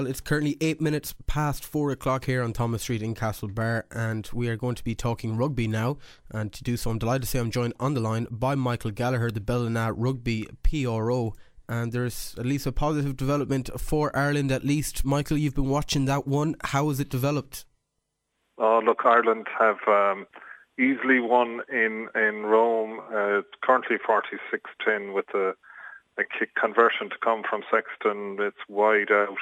Well, it's currently eight minutes past four o'clock here on Thomas Street in Castlebar, and we are going to be talking rugby now. And to do so, I'm delighted to say I'm joined on the line by Michael Gallagher, the Ballina Rugby PRO. And there's at least a positive development for Ireland, at least. Michael, you've been watching that one. How has it developed? Oh, look, Ireland have um, easily won in, in Rome. Uh, currently 46 10 with a, a kick conversion to come from Sexton. It's wide out.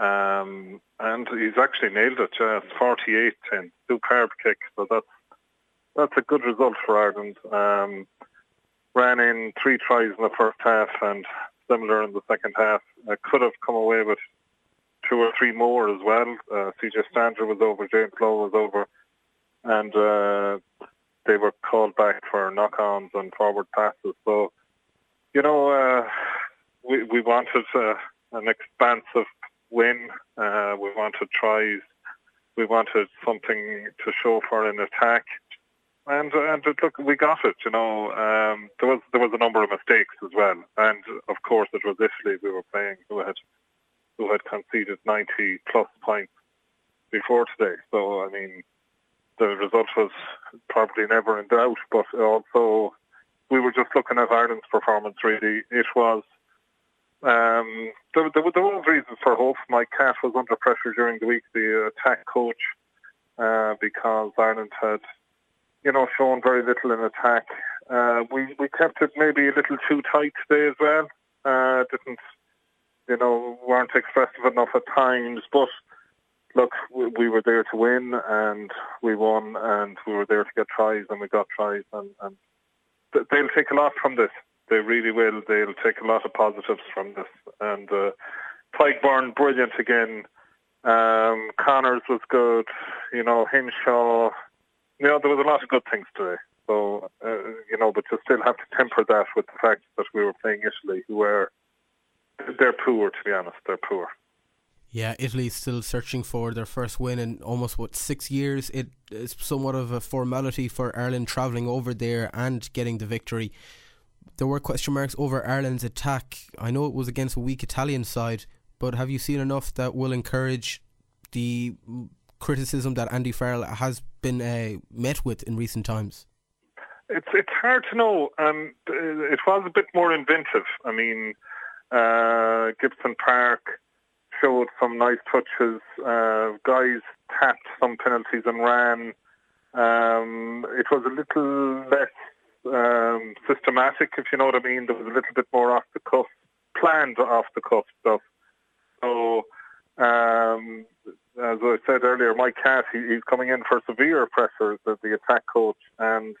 Um, and he's actually nailed it. Uh, 48 10, superb kick. So that's that's a good result for Ireland. Um, ran in three tries in the first half and similar in the second half. Uh, could have come away with two or three more as well. Uh, CJ Stander was over, James Lowe was over, and uh, they were called back for knock-ons and forward passes. So, you know, uh, we we wanted uh, an expansive win. Uh, we wanted tries. We wanted something to show for an attack, and and look, we got it. You know, um, there was there was a number of mistakes as well, and of course it was Italy we were playing who had who had conceded 90 plus points before today. So I mean, the result was probably never in doubt, but also we were just looking at Ireland's performance. Really, it was um, there, there, there was reasons for hope. Mike Catt was under pressure during the week, the attack coach, uh, because Ireland had, you know, shown very little in attack. Uh, we we kept it maybe a little too tight today as well. Uh, didn't, you know, weren't expressive enough at times. But look, we, we were there to win, and we won, and we were there to get tries, and we got tries, and, and they'll take a lot from this they really will. They'll take a lot of positives from this. And uh, Tadhg brilliant again. Um, Connors was good. You know, Henshaw. You know, there was a lot of good things today. So, uh, you know, but you still have to temper that with the fact that we were playing Italy, who they're poor, to be honest. They're poor. Yeah, Italy's still searching for their first win in almost what six years. It is somewhat of a formality for Ireland travelling over there and getting the victory there were question marks over Ireland's attack. I know it was against a weak Italian side, but have you seen enough that will encourage the criticism that Andy Farrell has been uh, met with in recent times? It's it's hard to know. Um, it was a bit more inventive. I mean, uh, Gibson Park showed some nice touches. Uh, guys tapped some penalties and ran. Um, it was a little less um, systematic, if you know what I mean. There was a little bit more off the cuff, planned off the cuff stuff. So, um, as I said earlier, Mike Catt, he, he's coming in for severe pressure as the attack coach, and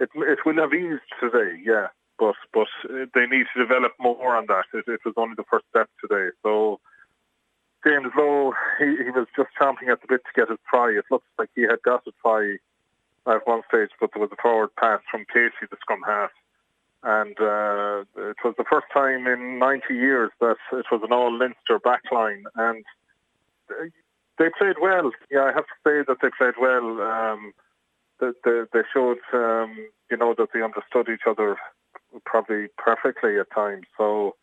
it it will have eased today, yeah. But but they need to develop more on that. It, it was only the first step today, so. James Lowe, he, he was just chomping at the bit to get his try. It looks like he had got a try at one stage, but there was a forward pass from Casey, the scrum half. And uh, it was the first time in 90 years that it was an all Leinster backline. And they played well. Yeah, I have to say that they played well. Um, they, they, they showed, um, you know, that they understood each other probably perfectly at times. So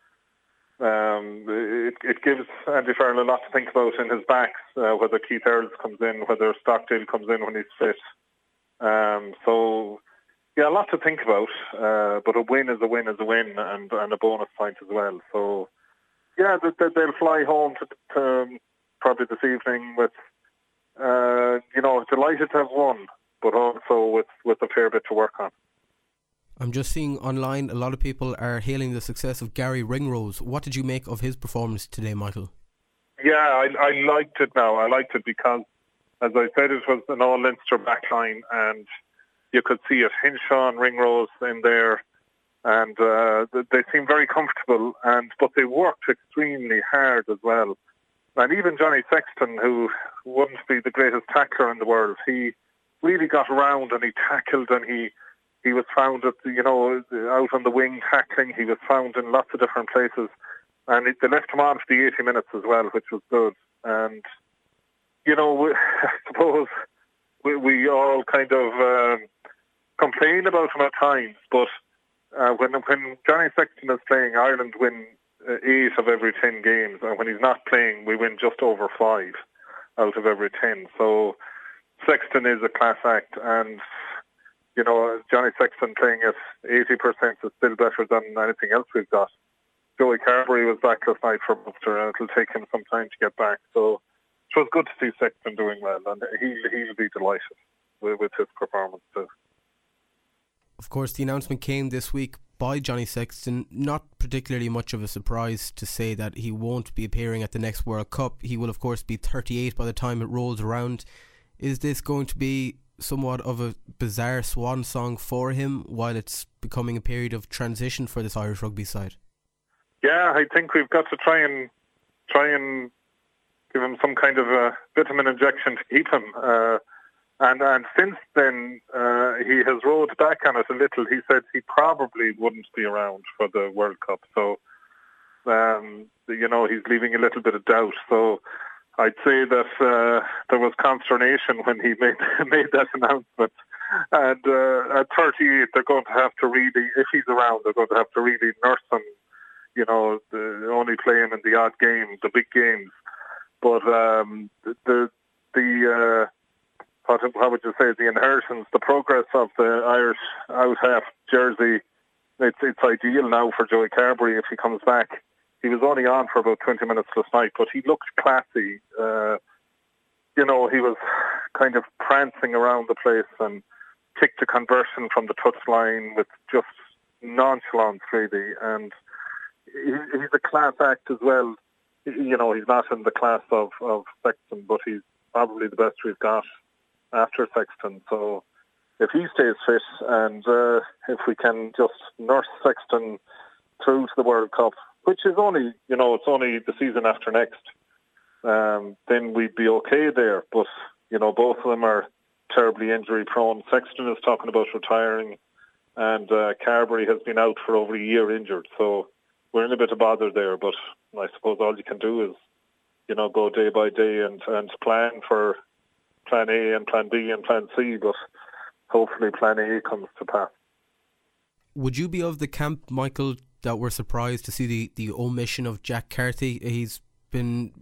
um, it, it gives Andy Farrell a lot to think about in his backs, uh, whether Keith Earls comes in, whether Stockdale comes in when he's fit. Um, so, yeah, a lot to think about. Uh, but a win is a win is a win, and and a bonus point as well. So, yeah, they, they'll fly home to, to um, probably this evening with, uh, you know, delighted to have won, but also with with a fair bit to work on. I'm just seeing online a lot of people are hailing the success of Garry Ringrose. What did you make of his performance today, Michael? Yeah, I, I liked it now. I liked it because as I said, it was an all Leinster backline, and you could see it. Henshaw and Ringrose in there, and uh, they seemed very comfortable. And but they worked extremely hard as well. And even Johnny Sexton, who wouldn't be the greatest tackler in the world, he really got around and he tackled and he he was found at you know out on the wing tackling. He was found in lots of different places, and it, they left him on for the 80 minutes as well, which was good. And you know, we, I suppose we, we all kind of um, complain about him at times, but uh, when when Johnny Sexton is playing, Ireland win uh, eight of every ten games, and when he's not playing, we win just over five out of every ten. So Sexton is a class act, and you know Johnny Sexton playing at eighty percent is still better than anything else we've got. Joey Carbery was back last night for Munster, and it'll take him some time to get back. So it was good to see Sexton doing well, and he he'll be delighted with, with his performance too. Of course, the announcement came this week by Johnny Sexton. Not particularly much of a surprise to say that he won't be appearing at the next World Cup. He will, of course, be 38 by the time it rolls around. Is this going to be somewhat of a bizarre swan song for him while it's becoming a period of transition for this Irish rugby side? Yeah, I think we've got to try and try and give him some kind of a vitamin injection to keep him. Uh, and and since then, uh, he has rolled back on it a little. He said he probably wouldn't be around for the World Cup. So, um, you know, he's leaving a little bit of doubt. So, I'd say that uh, there was consternation when he made made that announcement. And uh, at 38, they're going to have to really, if he's around, they're going to have to really nurse him. You know, the, only play him in the odd game, the big games. But um, the the uh, what, how would you say the inheritance, the progress of the Irish out half jersey. It's it's ideal now for Joey Carbery if he comes back. He was only on for about 20 minutes last night, but he looked classy. Uh, you know, he was kind of prancing around the place and kicked a conversion from the touchline with just nonchalance, really. And he, he's a class act as well. You know, he's not in the class of, of Sexton, but he's probably the best we've got after Sexton. So if he stays fit and uh, if we can just nurse Sexton through to the World Cup, which is only, you know, it's only the season after next, um, then we'd be okay there. But, you know, both of them are terribly injury prone. Sexton is talking about retiring and uh, Carbery has been out for over a year injured. So we're in a bit of bother there, but I suppose all you can do is, you know, go day by day and, and plan for plan A and plan B and plan C, but hopefully plan A comes to pass. Would you be of the camp, Michael, that we're surprised to see the, the omission of Jack Carty? He's been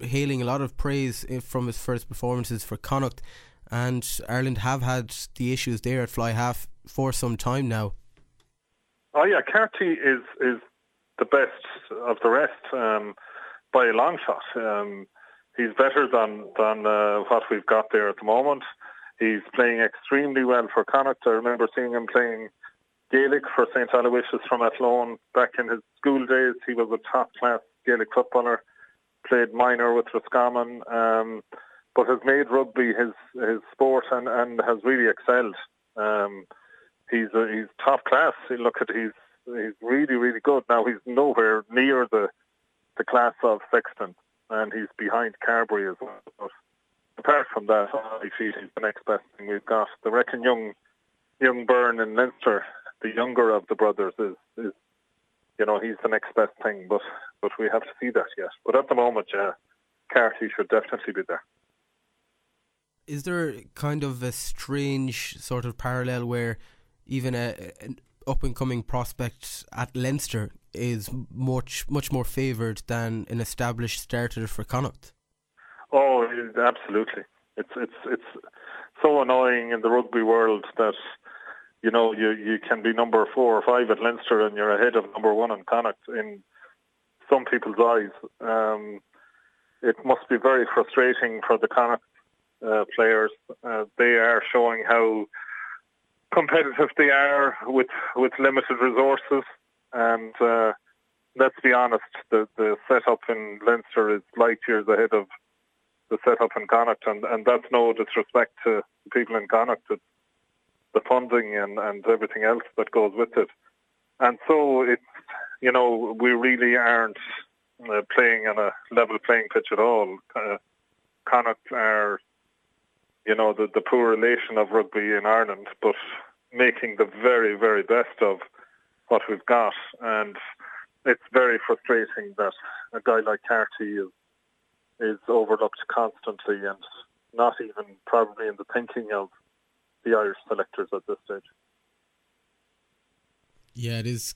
hailing a lot of praise from his first performances for Connacht, and Ireland have had the issues there at fly half for some time now. Oh yeah, Carty is is the best of the rest um, by a long shot. Um, he's better than than uh, what we've got there at the moment. He's playing extremely well for Connacht. I remember seeing him playing Gaelic for St Aloysius from Athlone back in his school days. He was a top class Gaelic footballer. Played minor with Roscommon, um, but has made rugby his his sport and, and has really excelled. Um, he's a, he's top class. Look at he's he's really really good. Now he's nowhere near the the class of Sexton and he's behind Carbery as well. But apart from that, I feel he's the next best thing we've got. The reckon young young Byrne in Leinster, the younger of the brothers, is, is you know he's the next best thing. But but we have to see that yet. But at the moment, yeah, Carty should definitely be there. Is there kind of a strange sort of parallel where even a, up and coming prospect at Leinster is much much more favoured than an established starter for Connacht. Oh, absolutely. It's it's it's so annoying in the rugby world that you know you you can be number four or five at Leinster and you're ahead of number one in Connacht in some people's eyes. Um, it must be very frustrating for the Connacht uh, players. Uh, they are showing how competitive they are with with limited resources. And uh, let's be honest, the the setup in Leinster is light years ahead of the setup in Connacht, and, and that's no disrespect to people in Connacht. It's the funding and, and everything else that goes with it. And so it's, you know, we really aren't uh, playing on a level playing pitch at all. Uh, Connacht are, you know, the, the poor relation of rugby in Ireland, but making the very, very best of what we've got. And it's very frustrating that a guy like Carty is is overlooked constantly and not even probably in the thinking of the Irish selectors at this stage. Yeah, it is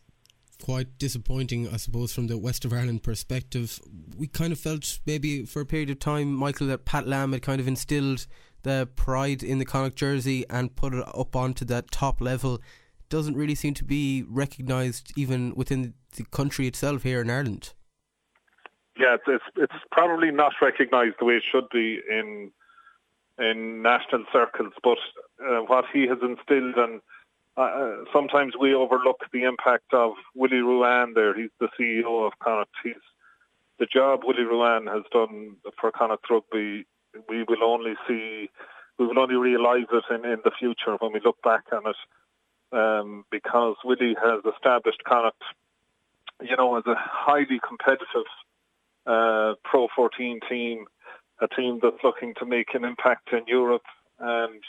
quite disappointing, I suppose, from the West of Ireland perspective. We kind of felt maybe for a period of time, Michael, that Pat Lam had kind of instilled the pride in the Connacht jersey and put it up onto that top level. Doesn't really seem to be recognised even within the country itself here in Ireland. Yeah, it's it's probably not recognised the way it should be in in national circles, but uh, what he has instilled and uh, uh, sometimes we overlook the impact of Willie Ruane there. He's the CEO of Connacht. He's the job Willie Ruane has done for Connacht Rugby. We will only see, we will only realise it in, in the future when we look back on it, um, because Willie has established Connacht, you know, as a highly competitive uh, Pro 14 team, a team that's looking to make an impact in Europe and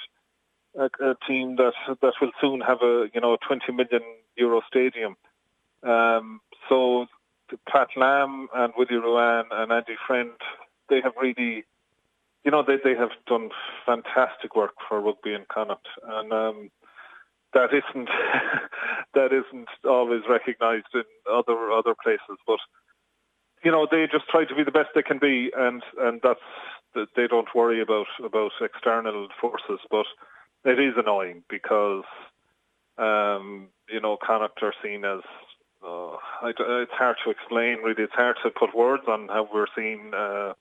a, a, team that that will soon have a you know a 20 million euro stadium. Um, so Pat Lam and Willie Ruane and Andy Friend, they have really, you know, they they have done fantastic work for rugby in Connacht, and um, that isn't that isn't always recognised in other other places, but. You know, they just try to be the best they can be, and and that's they don't worry about about external forces. But it is annoying because um, you know Connacht are seen as uh, it's hard to explain. Really, it's hard to put words on how we're seen. Uh,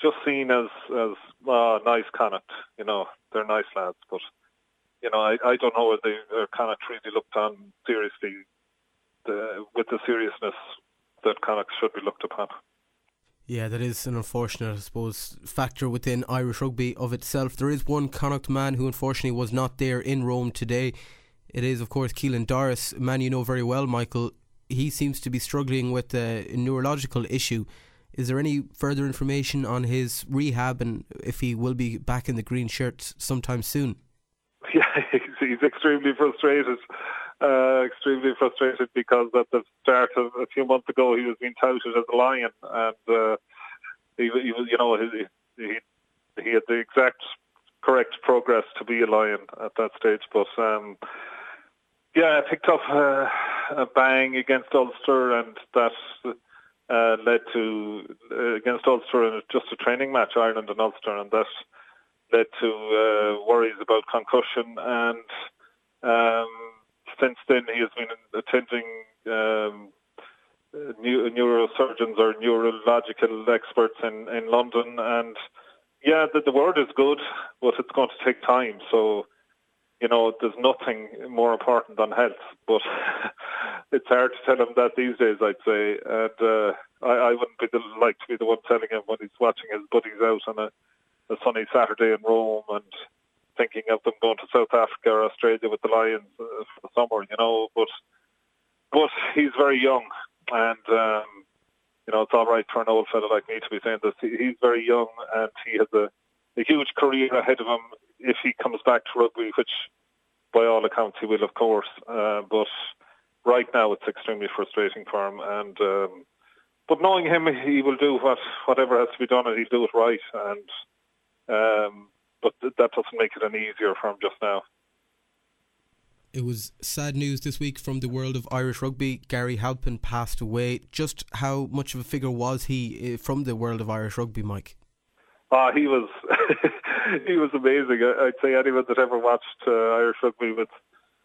just seen as as uh, nice Connacht. You know, they're nice lads, but you know, I, I don't know if they are Connacht really looked on seriously the, with the seriousness that Connacht should be looked upon. Yeah, that is an unfortunate, I suppose, factor within Irish rugby of itself. There is one Connacht man who unfortunately was not there in Rome today. It is, of course, Caelan Doris, a man you know very well, Michael. He seems to be struggling with a neurological issue. Is there any further information on his rehab and if he will be back in the green shirt sometime soon? Yeah, he's extremely frustrated uh, extremely frustrated because at the start of a few months ago he was being touted as a lion, and uh, he, he you know, he, he he had the exact correct progress to be a lion at that stage, but. Um, yeah, I picked up uh, a bang against Ulster, and that uh, led to uh, against Ulster in just a training match, Ireland and Ulster, and that led to uh, worries about concussion and um, since then, he has been attending um, neurosurgeons or neurological experts in, in London. And yeah, the, the word is good, but it's going to take time. So, you know, there's nothing more important than health. But it's hard to tell him that these days, I'd say. And uh, I, I wouldn't be the, like to be the one telling him when he's watching his buddies out on a, a sunny Saturday in Rome and thinking of them going to South Africa or Australia with the Lions uh, for the summer, you know. But but he's very young, and um, you know it's all right for an old fellow like me to be saying this. He's very young, and he has a, a huge career ahead of him if he comes back to rugby, which by all accounts he will, of course. Uh, but right now it's extremely frustrating for him, and um, but knowing him, he will do what whatever has to be done, and he'll do it right. And um, but th- that doesn't make it any easier for him just now. It was sad news this week from the world of Irish rugby. Gary Halpin passed away. Just how much of a figure was he eh, from the world of Irish rugby, Mike? Ah, he was he was amazing. I'd say anyone that ever watched uh, Irish rugby with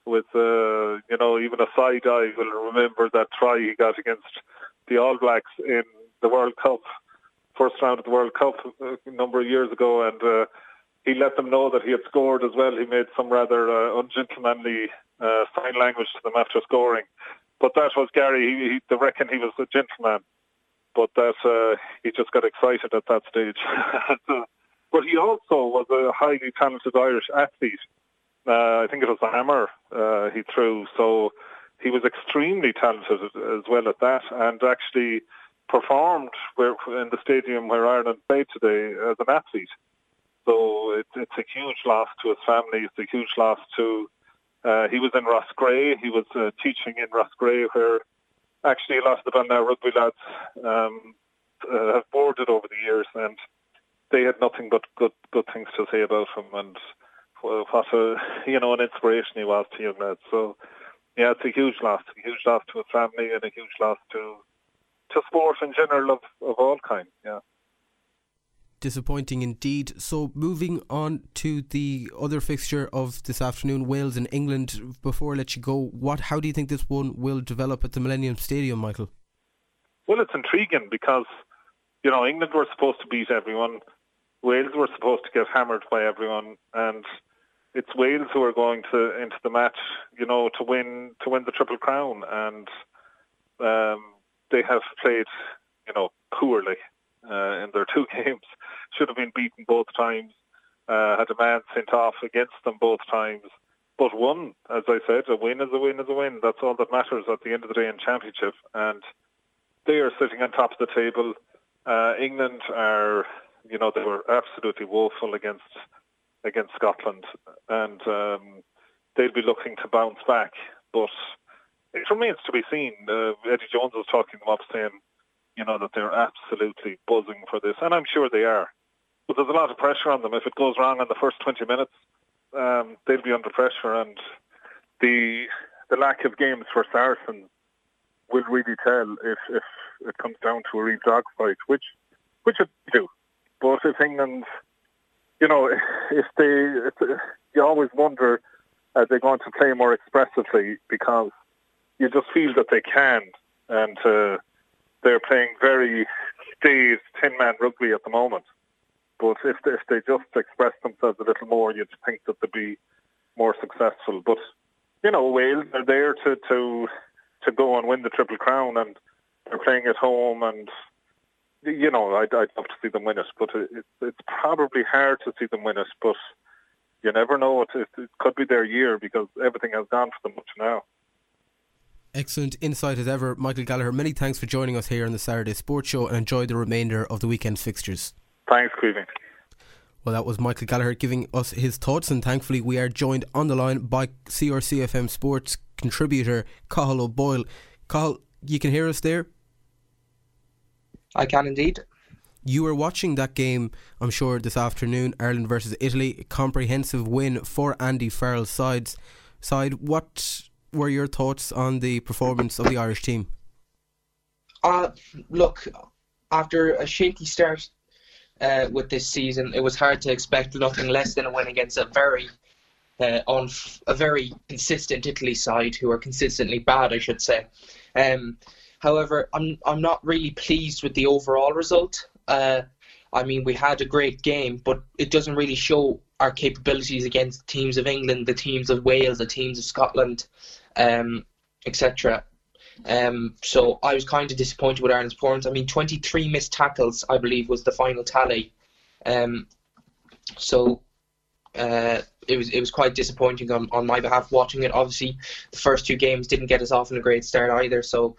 with uh, you know even a side eye will remember that try he got against the All Blacks in the World Cup, first round of the World Cup uh, a number of years ago, and uh, he let them know that he had scored as well. He made some rather uh, ungentlemanly uh, sign language to them after scoring. But that was Gary. He, he, they reckon he was a gentleman, but that uh, he just got excited at that stage. but he also was a highly talented Irish athlete. Uh, I think it was a hammer uh, he threw. So he was extremely talented as well at that, and actually performed where, in the stadium where Ireland played today as an athlete. So it, it's a huge loss to his family. It's a huge loss to. Uh, he was in Roscrea. He was uh, teaching in Roscrea, where actually a lot of the Ballina rugby lads um, uh, have boarded over the years, and they had nothing but good good things to say about him, and what a you know an inspiration he was to young lads. So yeah, it's a huge loss, a huge loss to a family and a huge loss to to sport in general of, of all kind. Yeah. Disappointing indeed. So, moving on to the other fixture of this afternoon, Wales and England. Before I let you go, what? How do you think this one will develop at the Millennium Stadium, Michael? Well, it's intriguing because you know England were supposed to beat everyone, Wales were supposed to get hammered by everyone, and it's Wales who are going to into the match, you know, to win to win the triple crown, and um, they have played, you know, poorly uh, in their two games. Should have been beaten both times. Uh, had a man sent off against them both times, but won. As I said, a win is a win is a win. That's all that matters at the end of the day in championship, and they are sitting on top of the table. Uh, England are, you know, they were absolutely woeful against against Scotland, and um, they'll be looking to bounce back. But it remains to be seen. Uh, Eddie Jones was talking them up, saying, you know, that they're absolutely buzzing for this, and I'm sure they are. But there's a lot of pressure on them. If it goes wrong in the first 20 minutes, um, they'll be under pressure, and the the lack of games for Saracens will really tell if, if it comes down to a real dogfight, which which it do. But if England you know, if they, if, you always wonder, are they going to play more expressively? Because you just feel that they can, and uh, they're playing very staid ten-man rugby at the moment. But if they, if they just express themselves a little more, you'd think that they'd be more successful. But you know, Wales are there to to to go and win the triple crown, and they're playing at home, and you know, I'd, I'd love to see them win it, but it, it's probably hard to see them win it. But you never know; it, it, it could be their year because everything has gone for them much now. Excellent insight as ever, Michael Gallagher. Many thanks for joining us here on the Saturday Sports Show, and enjoy the remainder of the weekend's fixtures. Thanks, Cleveland. Well, that was Michael Gallagher giving us his thoughts, and thankfully we are joined on the line by CRCFM Sports contributor Cathal O'Boyle. Cathal, you can hear us there? I can indeed. You were watching that game, I'm sure, this afternoon, Ireland versus Italy. A comprehensive win for Andy Farrell's sides. Side, what were your thoughts on the performance of the Irish team? Uh, look, after a shaky start uh, with this season, it was hard to expect nothing less than a win against a very uh, on a very consistent Italy side who are consistently bad, I should say. Um, However, I'm I'm not really pleased with the overall result. Uh, I mean, we had a great game, but it doesn't really show our capabilities against teams of England, the teams of Wales, the teams of Scotland, um, etc. Um, so I was kind of disappointed with Ireland's performance. I mean, 23 missed tackles, I believe, was the final tally. Um, so uh, it was it was quite disappointing on, on my behalf watching it. Obviously, the first two games didn't get us off in a great start either. So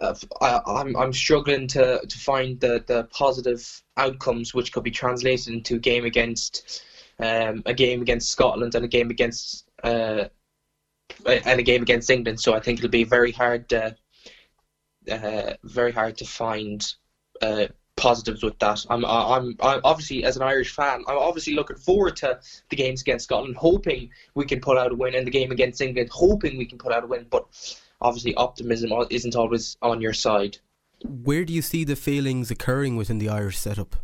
uh, I, I'm I'm struggling to, to find the, the positive outcomes which could be translated into a game against um, a game against Scotland and a game against uh, and a game against England. So I think it'll be very hard uh, very hard to find uh, positives with that. I'm, I'm, I'm obviously as an Irish fan, I'm obviously looking forward to the games against Scotland, hoping we can pull out a win, and the game against England, hoping we can pull out a win. But obviously optimism isn't always on your side. Where do you see the failings occurring within the Irish setup?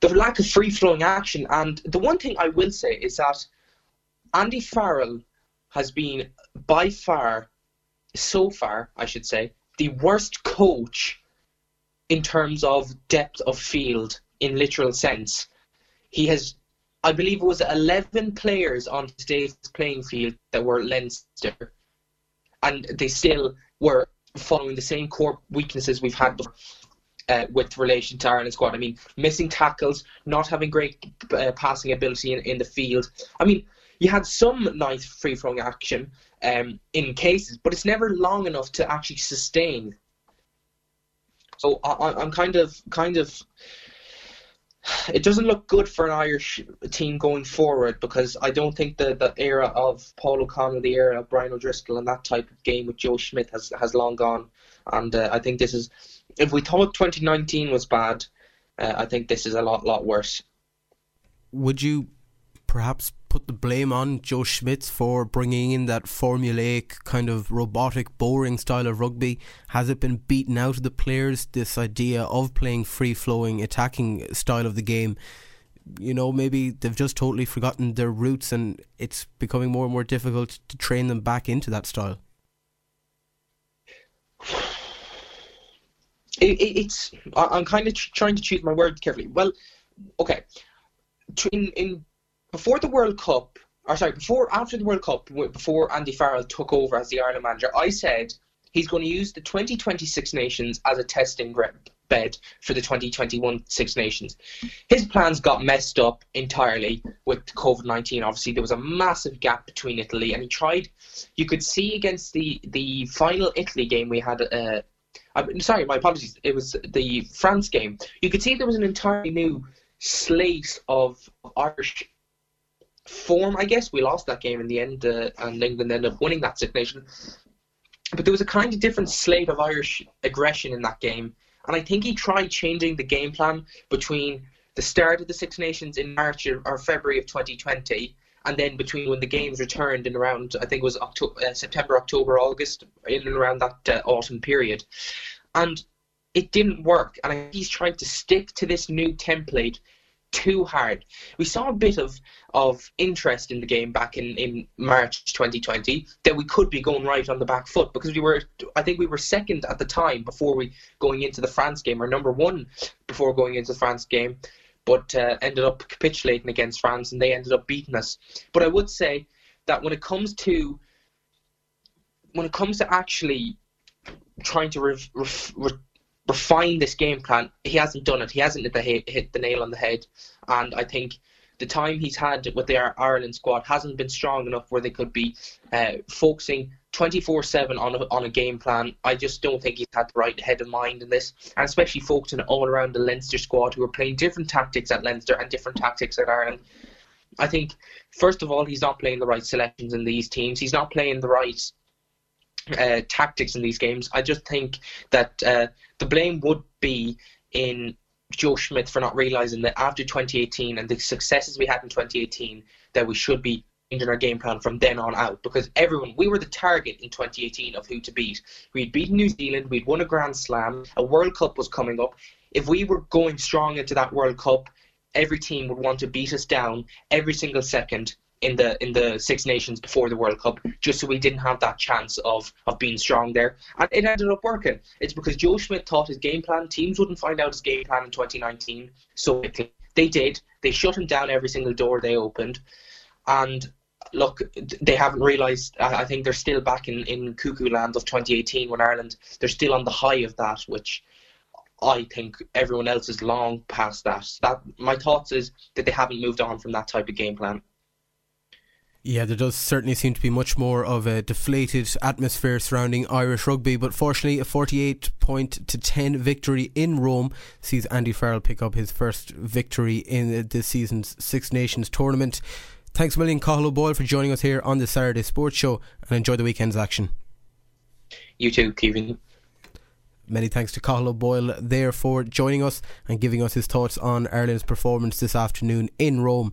The lack of free flowing action, and the one thing I will say is that Andy Farrell has been by far, so far, I should say, the worst coach in terms of depth of field in literal sense. He has I believe it was 11 players on today's playing field that were Leinster, and they still were following the same core weaknesses we've had before. Uh, with relation to Ireland squad, I mean, missing tackles, not having great uh, passing ability in, in the field. I mean, you had some nice free flowing action um, in cases, but it's never long enough to actually sustain. So I, am kind of kind of it doesn't look good for an Irish team going forward because I don't think the, the era of Paul O'Connell, the era of Brian O'Driscoll, and that type of game with Joe Schmidt has has long gone. And uh, I think this is, if we thought 2019 was bad, uh, I think this is a lot lot worse. Would you perhaps put the blame on Joe Schmidt for bringing in that formulaic, kind of robotic, boring style of rugby? Has it been beaten out of the players, this idea of playing free flowing, attacking style of the game? You know, maybe they've just totally forgotten their roots and it's becoming more and more difficult to train them back into that style. It, it, it's I'm kind of trying to choose my words carefully. Well, okay, in in before the World Cup, or sorry, before after the World Cup, before Andy Farrell took over as the Ireland manager, I said he's going to use the 2026 Nations as a testing bed for the 2021 Six Nations. His plans got messed up entirely with COVID 19. Obviously, there was a massive gap between Italy, and he tried. You could see against the the final Italy game we had. Uh, I'm sorry, my apologies. It was the France game. You could see there was an entirely new slate of Irish form, I guess. We lost that game in the end, uh, and England ended up winning that Six Nation. But there was a kind of different slate of Irish aggression in that game, and I think he tried changing the game plan between the start of the Six Nations in March or February of 2020, and then between when the games returned in around I think it was October, uh, September, October, August, in and around that uh, autumn period, and it didn't work. And he's trying to stick to this new template too hard. We saw a bit of of interest in the game back in, in March 2020 that we could be going right on the back foot because we were I think we were second at the time before we going into the France game or number one before going into the France game but uh, ended up capitulating against France and they ended up beating us. But I would say that when it comes to when it comes to actually trying to re- re- refine this game plan. He hasn't done it. He hasn't hit the, hit the nail on the head. And I think the time he's had with the Ireland squad hasn't been strong enough where they could be uh, focusing 24 7 on a, on a game plan. I just don't think he's had the right head of mind in this, and especially focusing all around the Leinster squad who are playing different tactics at Leinster and different tactics at Ireland. I think, first of all, he's not playing the right selections in these teams. He's not playing the right uh, tactics in these games. I just think that uh, the blame would be in Joe Schmidt for not realizing that after 2018 and the successes we had in 2018, that we should be changing our game plan from then on out because everyone we were the target in 2018 of who to beat. We'd beaten New Zealand, we'd won a Grand Slam, a World Cup was coming up. If we were going strong into that World Cup, every team would want to beat us down every single second in the in the Six Nations before the World Cup, just so we didn't have that chance of of being strong there. And it ended up working. It's because Joe Schmidt thought his game plan. Teams wouldn't find out his game plan in 2019 so quickly. They did. They shut him down every single door they opened, and look, they haven't realised. I think they're still back in, in cuckoo land of 2018 when Ireland, they're still on the high of that, which I think everyone else is long past that. That My thoughts is that they haven't moved on from that type of game plan. Yeah, there does certainly seem to be much more of a deflated atmosphere surrounding Irish rugby, but fortunately, a 48 point to 10 victory in Rome sees Andy Farrell pick up his first victory in this season's Six Nations tournament. Thanks a million, Cathal O'Boyle, for joining us here on the Saturday Sports Show and enjoy the weekend's action. You too, Kevin. Many thanks to Cathal Boyle there for joining us and giving us his thoughts on Ireland's performance this afternoon in Rome